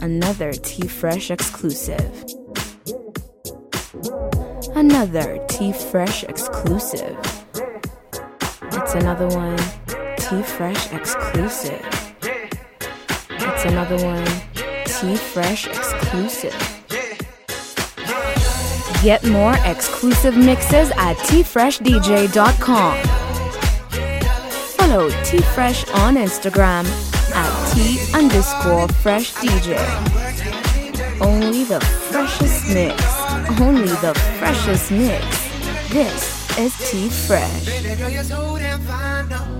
another T Fresh exclusive. Another T Fresh exclusive. It's another one T Fresh exclusive. It's another one T Fresh exclusive. Get more exclusive mixes at tfreshdj.com. Follow T Fresh on Instagram T underscore fresh DJ. Only the freshest mix. Only the freshest mix. This is T Fresh.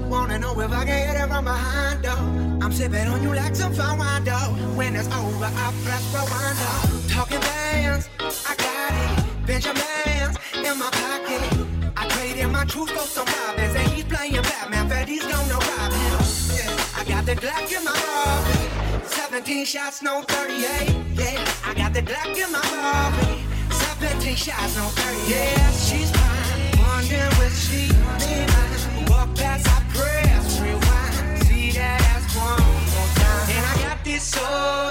Wanna know if I can hit it from behind, though. I'm sipping on you like some fine wine, though. When it's over, I press rewind, though. Talking bands, I got it. Benjamins in my pocket. I traded my truth for some robins, and he's playing Batman. Freddy's gonna rob him. Got the Glock in my Robin. 17 shots, no 38. Yeah, I got the Glock in my Robin. 17 shots, no 38. Yeah, she's mine. Wondering what she need. Walk past, I press, rewind. See that ass one more time. And I got this soda.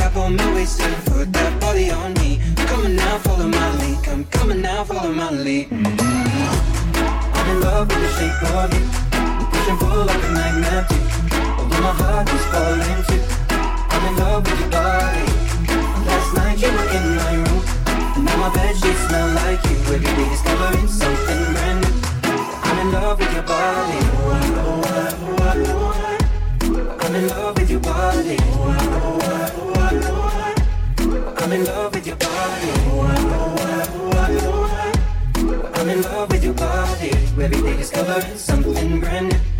Grab on my waist and put that body on me. Come on now, follow my lead. Come on now, follow my lead. I'm in love with the shape of you. We push and pull like a magnetic. Although my heart is falling too. I'm in love with your body. Last night you were in my room. And now my bed sheets smell like you. Every day discovering something brand new. I'm in love with your body. I'm in love with your body. I'm in love with your body. I'm in love with your body. Something brand new.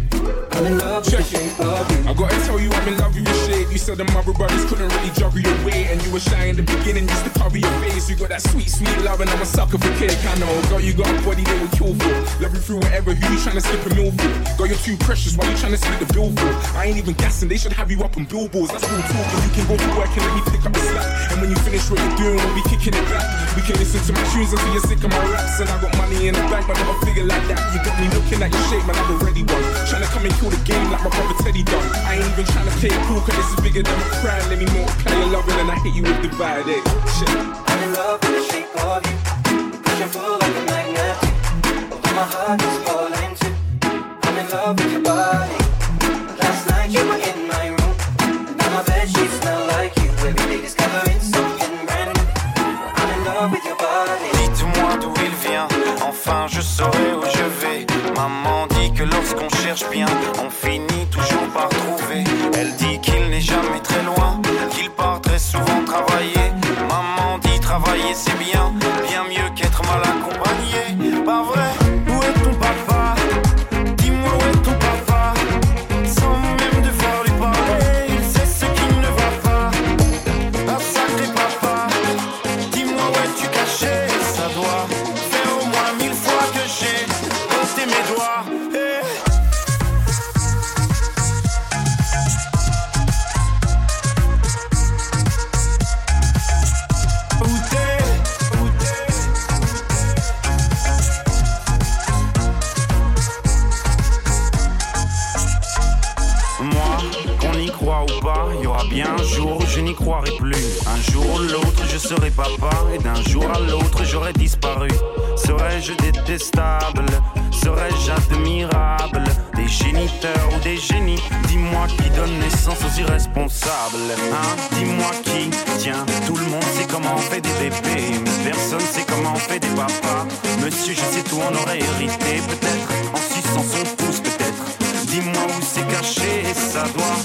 I'm in love with the shape of you. I gotta tell you, I'm in love with your shape. You said the mother brothers couldn't really juggle your weight. And you were shy in the beginning just to cover your face. You got that sweet, sweet love, and I'm a sucker for cake. I know, girl, you got a body they would kill for. Love you through whatever, who you trying to skip a meal for? Girl, you're too precious, why you trying to split the bill for? I ain't even guessing, they should have you up on billboards. That's real talking. You can go to work and let me pick up the finish what you're doing, we'll be kicking it back. We can listen to my tunes until you're sick of my raps. And I got money in the bank, but never figure like that. You got me looking at your shape, man, I'm a ready one. Trying to come and kill the game like my brother Teddy done. I ain't even trying to play it cool, cause this is bigger than my crown. Let me multiply your loving, and I hit you with divide it. Shit. In love with the shape of you. Push and pull like a magnet. Although my heart is falling too. I'm in love with your body. Last night you were in my room. Now my bed sheets smell like you. Every day discovering something je saurai où je vais. Maman dit que lorsqu'on cherche bien, on finit toujours par trouver. Elle dit qu'il n'est jamais très loin, qu'il part très souvent travailler. Maman dit travailler c'est bien, Dis-moi qui Tiens, tout le monde sait comment on fait des bébés, mais personne sait comment on fait des papas. Monsieur, je sais tout, on aurait hérité, peut-être en suçant son pouce, peut-être. Dis-moi où c'est caché et ça doit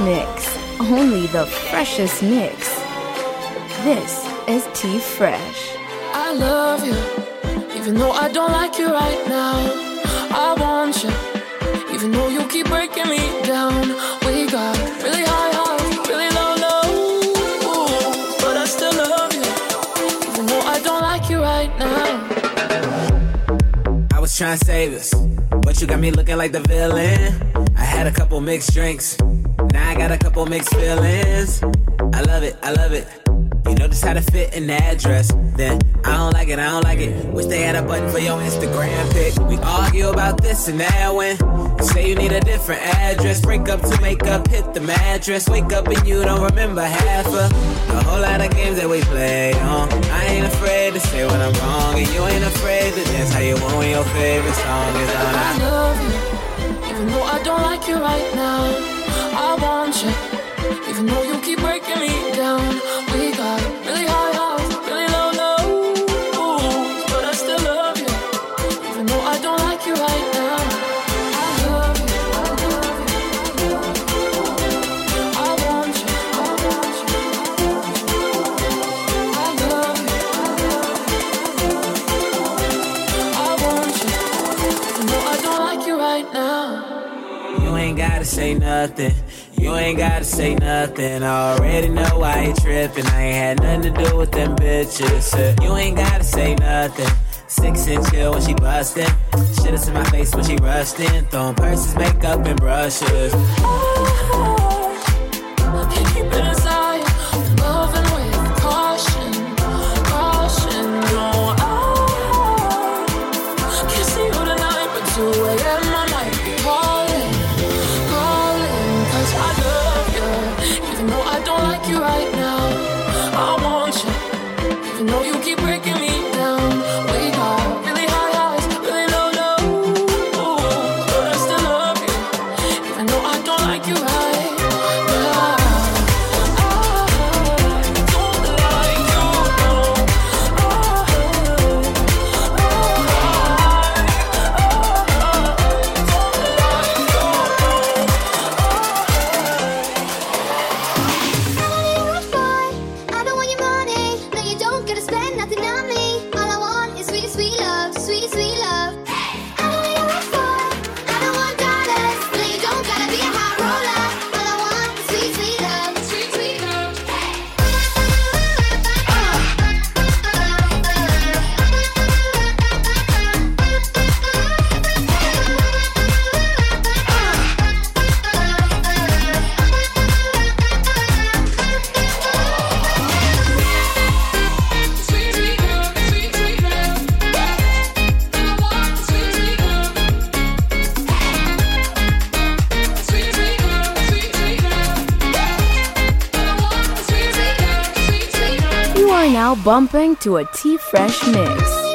mix. Only the freshest mix. This is T Fresh. I love you, even though I don't like you right now. I want you, even though you keep breaking me down. We got really high highs, really low lows, but I still love you, even though I don't like you right now. I was trying to save us, but you got me looking like the villain. I had a couple mixed drinks. Got a couple mixed feelings. I love it, I love it. You know how to fit an address. Then I don't like it, I don't like it. Wish they had a button for your Instagram pic. We argue about this and that when you say you need a different address. Break up to make up, hit the mattress. Wake up and you don't remember half of a whole lot of games that we play on. I ain't afraid to say when I'm wrong, and you ain't afraid to dance how you want when your favorite song is on. I love you, I don't like you right now. I want you, even though you keep breaking me down. Say nothing. You ain't gotta say nothing. I already know I ain't tripping. I ain't had nothing to do with them bitches. Uh, You ain't gotta say nothing. Six and chill when she bustin'. Shit is in my face when she rushed in. Throwing purses, makeup, and brushes. Bumping to a T Fresh mix.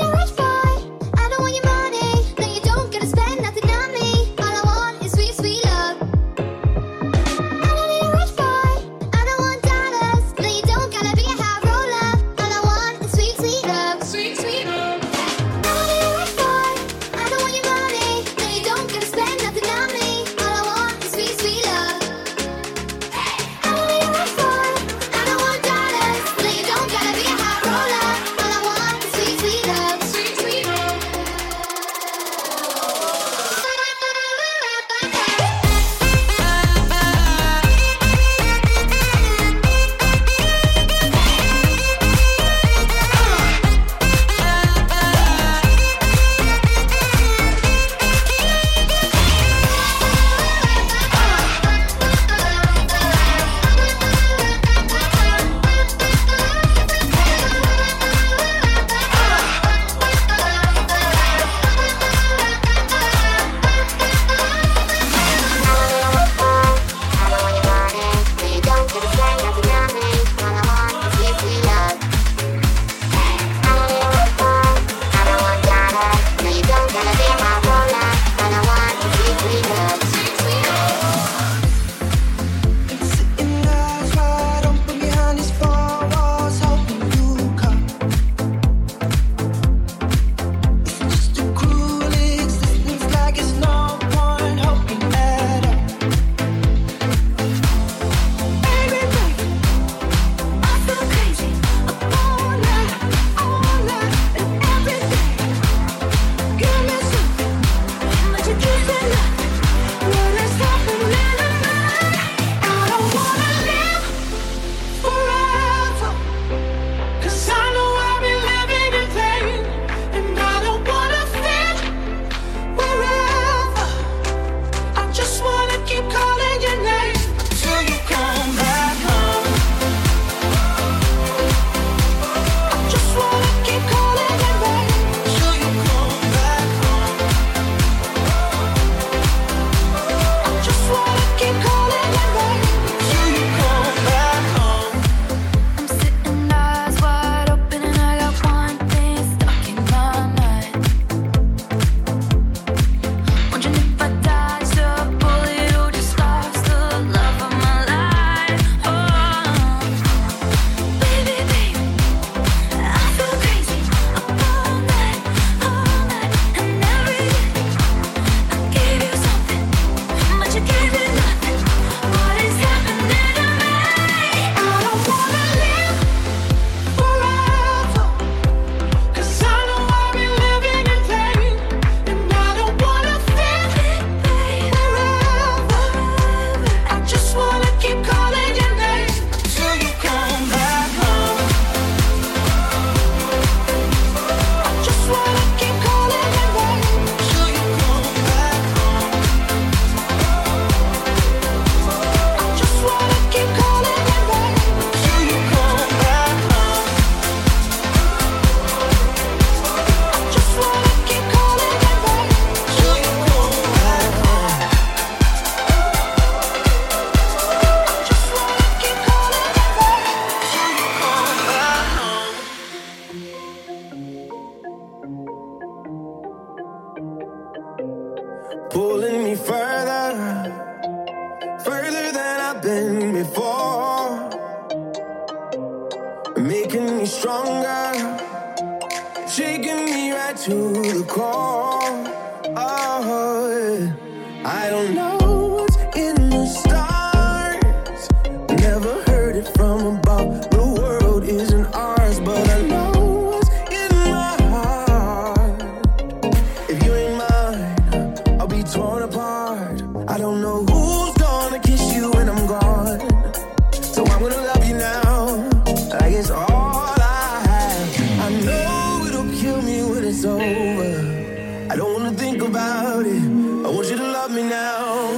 wanna think about it. I want you to love me now.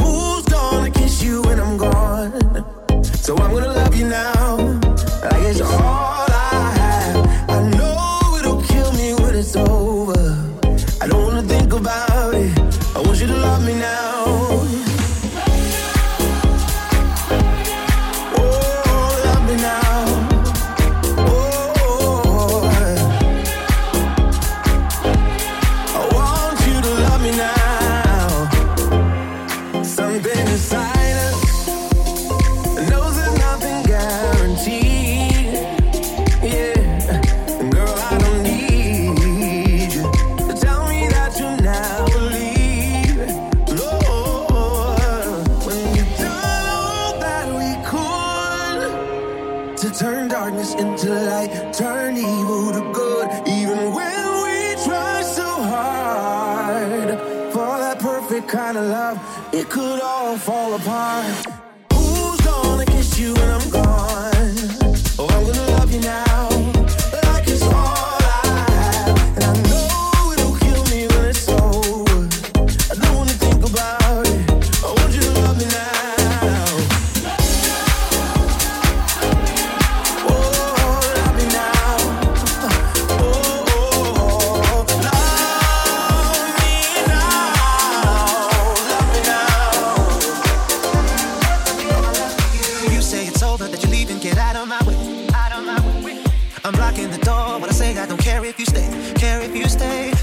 Who's gonna kiss you when I'm gone? So I'm gonna love you now.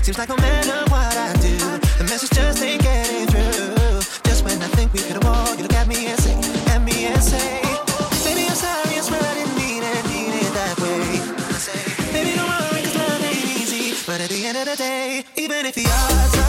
Seems like no matter what I do, the message just ain't getting through. Just when I think we hit a wall, you look at me and say, at me and say, Baby, I'm sorry, I swear I didn't mean it, mean it that way. Baby, don't worry, cause love ain't easy. But at the end of the day, even if the odds are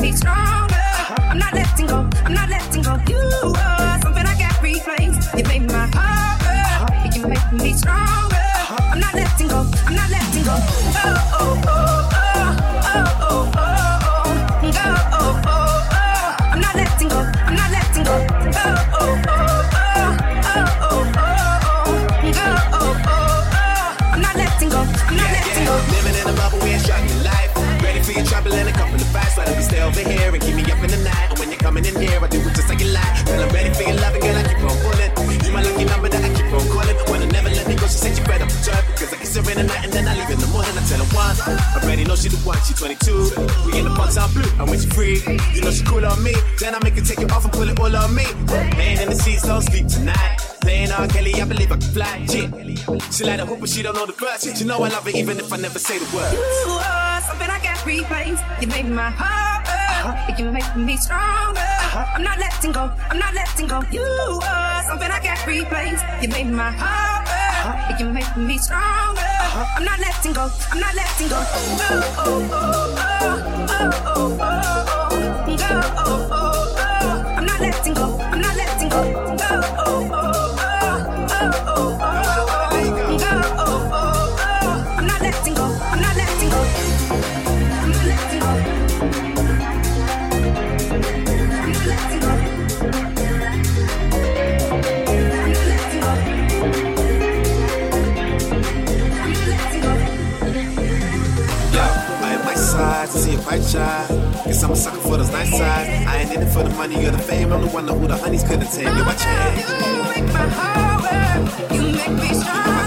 Be strong. Over here and keep me up in the night? And when you're coming in here, I do it just like you like. Girl, I'm ready for your loving, girl, I keep on pulling. You my lucky number that I keep on calling. Wanna never let me go, she said you better return. Because I kiss her in the night and then I leave in the morning. I tell her one. I already know she the one, she 22. We in the fun time blue, and when she free, you know she cool on me. Then I make her take it off and pull it all on me. Laying in the seats, don't sleep tonight. Playing R. Kelly, I believe I can fly. Yeah. She like the hoop, but she don't know the verse. She know I love it even if I never say the words. You uh, are something I can't replace. You make my heart Uh-huh. burn. You make me stronger. Uh-huh. I'm not letting go. I'm not letting go. You are something I can't replace. You make my heart burn. Uh-huh. You make me stronger. I'm not letting go. I'm not letting go. Oh oh oh oh oh oh oh oh oh oh oh. I'm not letting go. I'm not letting go. Oh oh oh oh oh oh oh oh oh. I'm not letting go. I'm not letting go. I'm not letting go. To see a I try. Guess I'm a sucker for those nice sides. I ain't in it for the money or the fame. I'm the one who the honeys couldn't take. Yo, I change. You make my heart work. You make me stronger.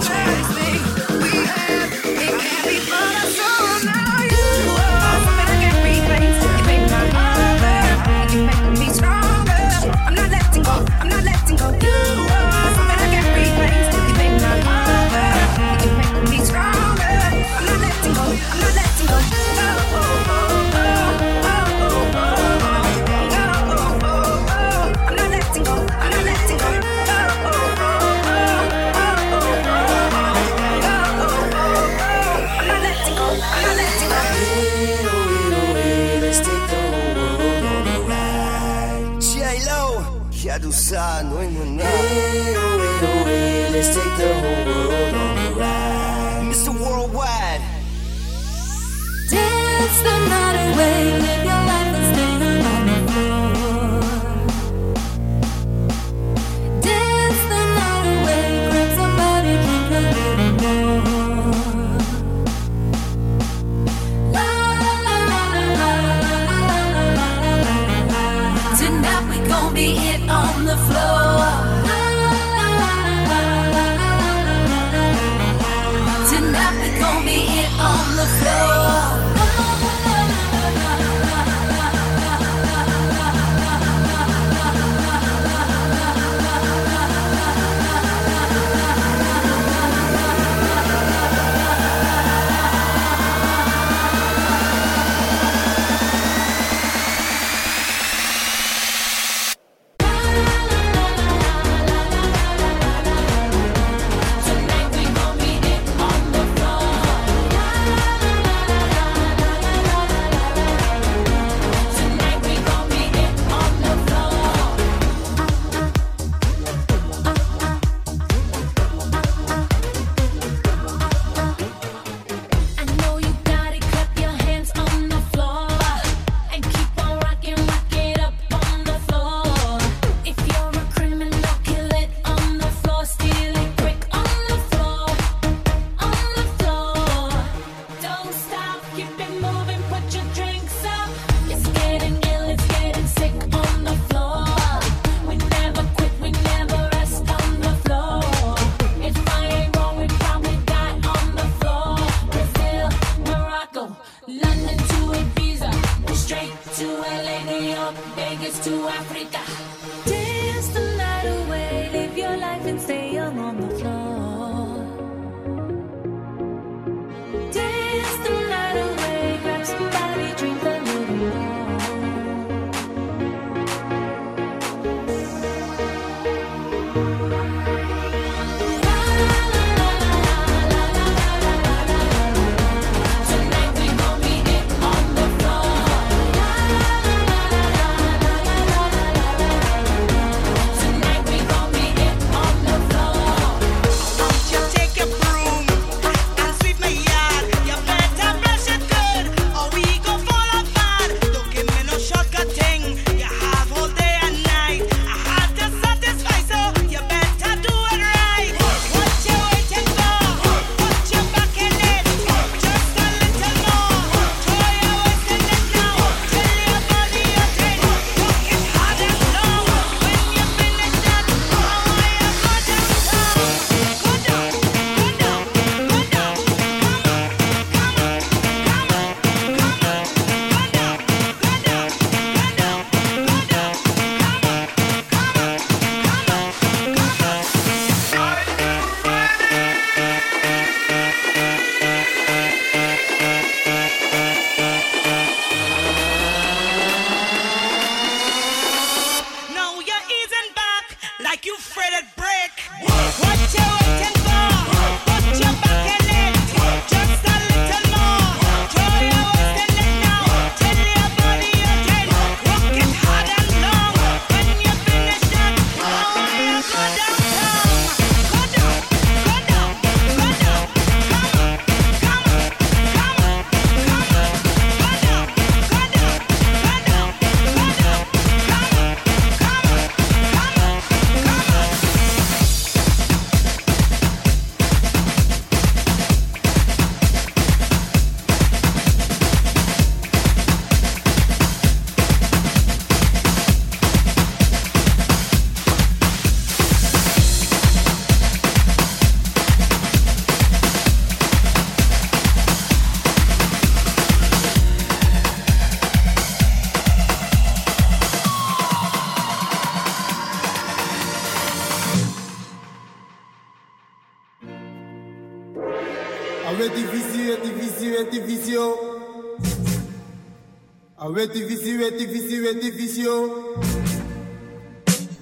Retificio, retificio, retificio. Oh.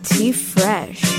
T-Fresh.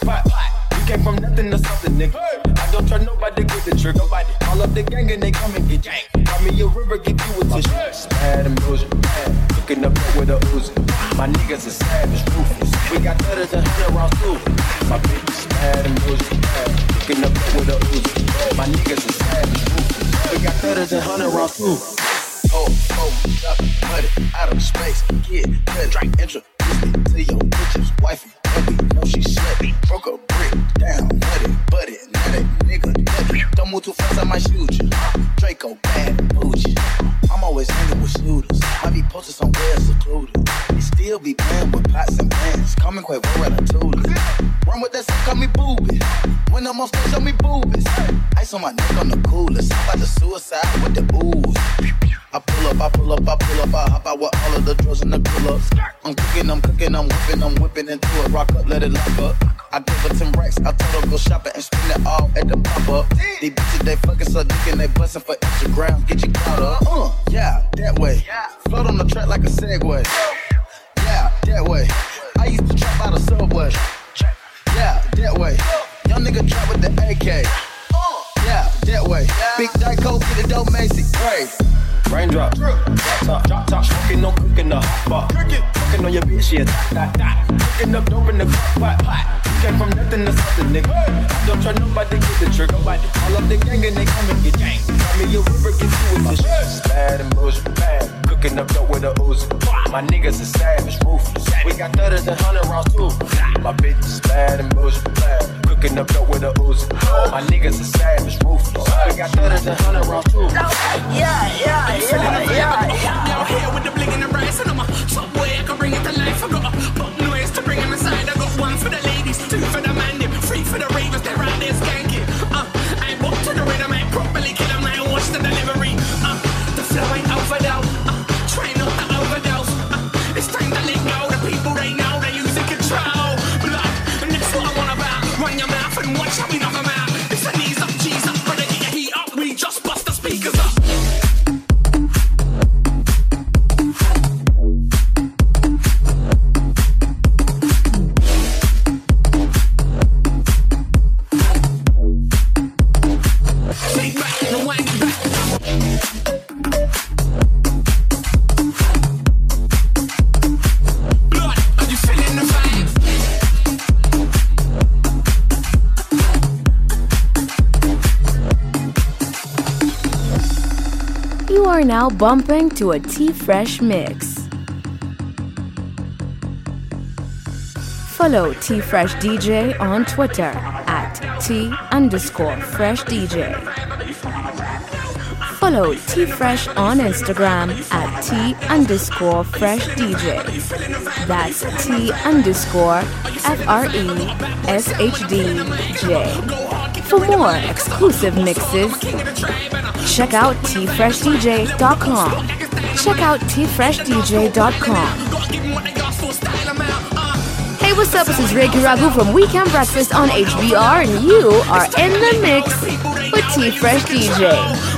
pot. You came from nothing to something, nigga. I don't trust nobody with the trigger. Nobody call up the gang and they come and get gang. Call me a river, give you a tissue. Bad emotion, bad. Cooking up with a Uzi. My niggas are savage, ruthless. We got thudders and hundred rounds too. My bitch is bad emotion, bad. Cooking up with a Uzi. My niggas are savage, ruthless. We got thudders and hundred rounds too. Oh, oh, up, money, out of space, get, drink, introduce me to your bitches, wife. Don't move too fast, might shoot you. Draco, bad, bougie. I'm always hanging with shooters. Might be posted somewhere secluded. You still be playing with pots and pans. Call me Quavo Ratatouille. Run with that, so call me booby. When I'm on stage, show me boobies. Ice on my neck on the coolest. I'm about to suicide with the booze. I pull up, I pull up, I pull up, I hop out with all of the drugs and the pull ups. I'm cooking, I'm cooking, I'm whipping, I'm whipping into it. Rock up, let it lock up. I give her 10 racks, I told her go shopping and spend it all at the pop up. These bitches, they fucking so dick and they bustin' for Instagram. Get you caught up. Uh, yeah, that way. Yeah. Float on the track like a Segway. Yeah, that way. I used to trap out of subway. Yeah, that way. Young nigga trap with the AK. Yeah, that way. Big Dyco, get it dope, Macy. Right. Raindrop, drop top, drop top, smoking, no cooking the hot pot. Cooking on your bitch, yeah, dot, dot, dot. Cooking up dope in the crock pot, pot. Came from nothing to something, nigga. I don't try nobody, get the trigger. Nobody call up the gang and they come and get gang. Got me a river, get you with the shit. Bad and bullshit, bad. Cooking up dope with a Uzi. My niggas are savage, ruthless. We got thudders and hundred rounds too. My bitch is bad and bullshit, bad. Cooking up dope with a Uzi. My niggas are savage, ruthless. We got thudders and hundred rounds too. Yeah, yeah, yeah, yeah. I'm here with the bling and the rice, and I'm a subway. I can bring it to life. I got a pop noise to bring 'em inside. I got one for the ladies, two for the man, them, three for the ravers. They're out there skanking. Bumping to a T Fresh mix. Follow T Fresh DJ on Twitter at T underscore Fresh DJ. Follow T Fresh on Instagram at T underscore Fresh DJ. That's T underscore F R E S H D J. For more exclusive mixes, check out tfreshdj.com. Check out tfreshdj.com. Hey, what's up? This is Ricky Ragu from Weekend Breakfast on HBR, and you are in the mix with T Fresh DJ.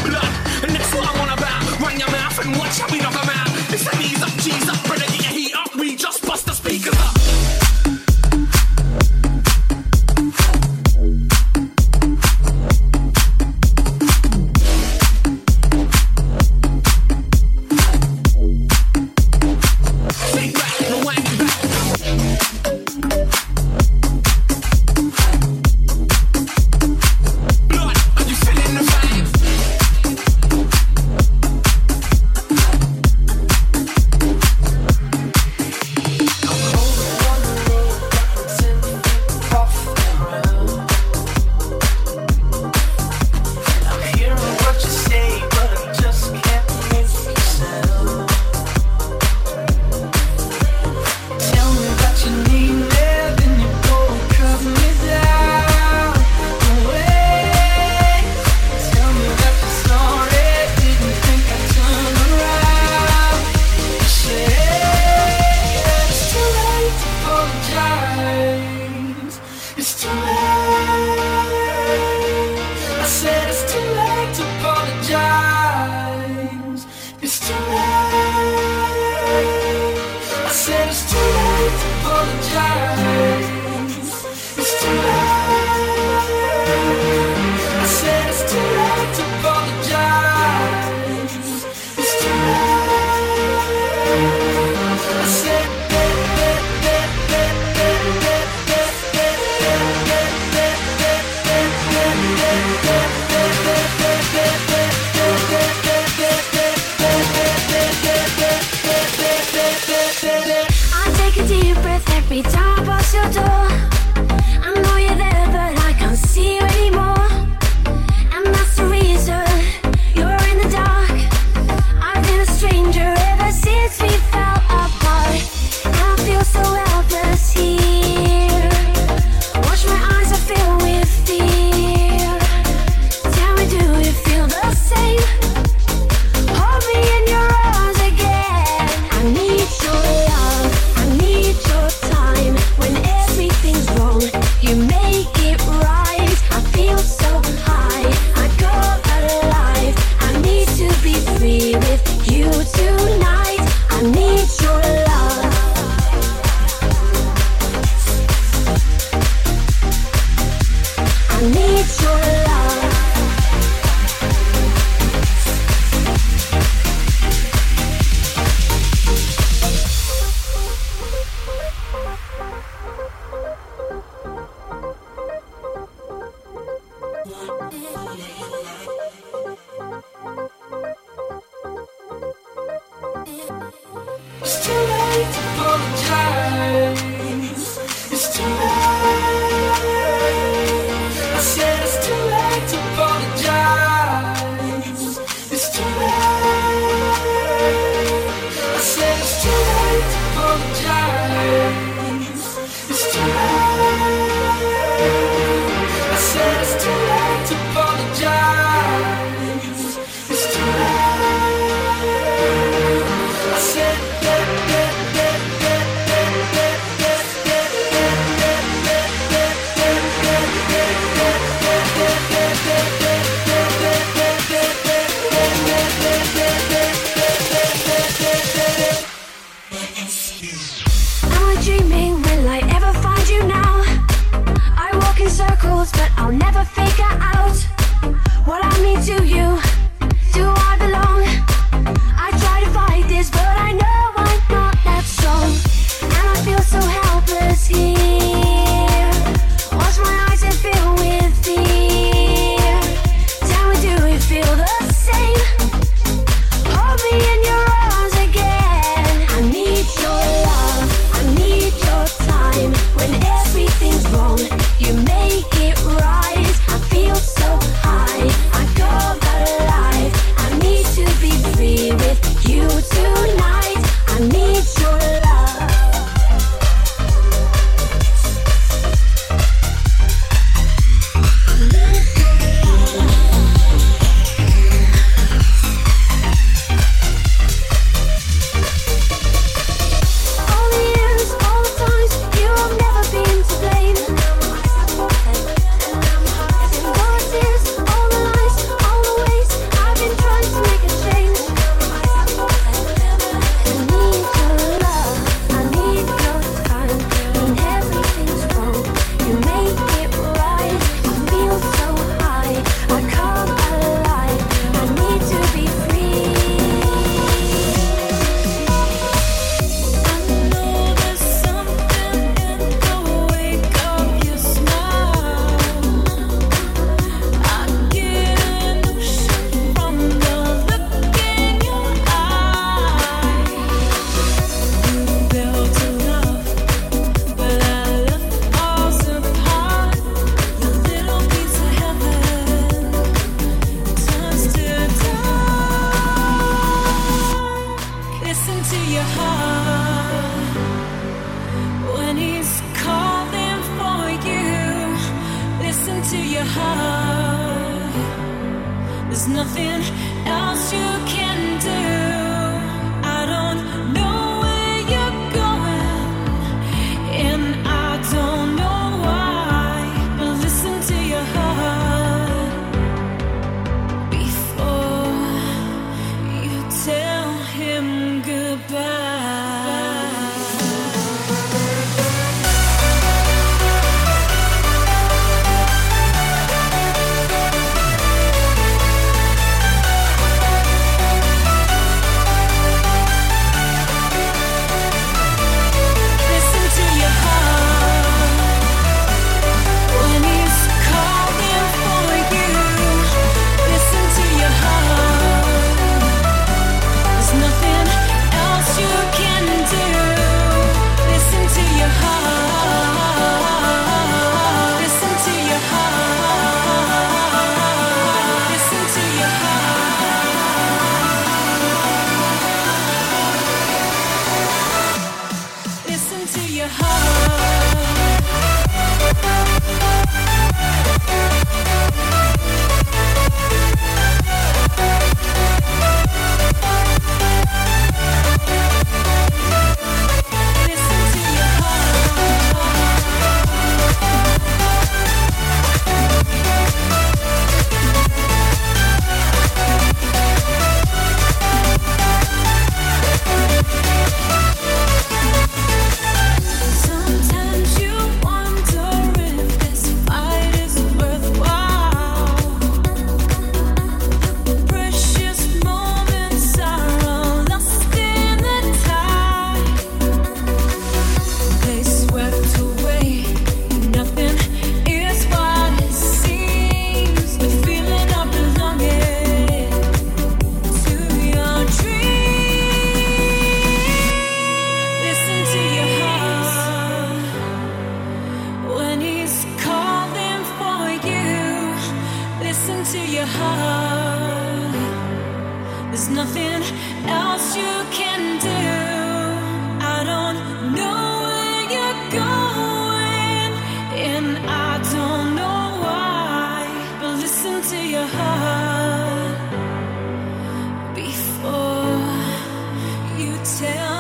tell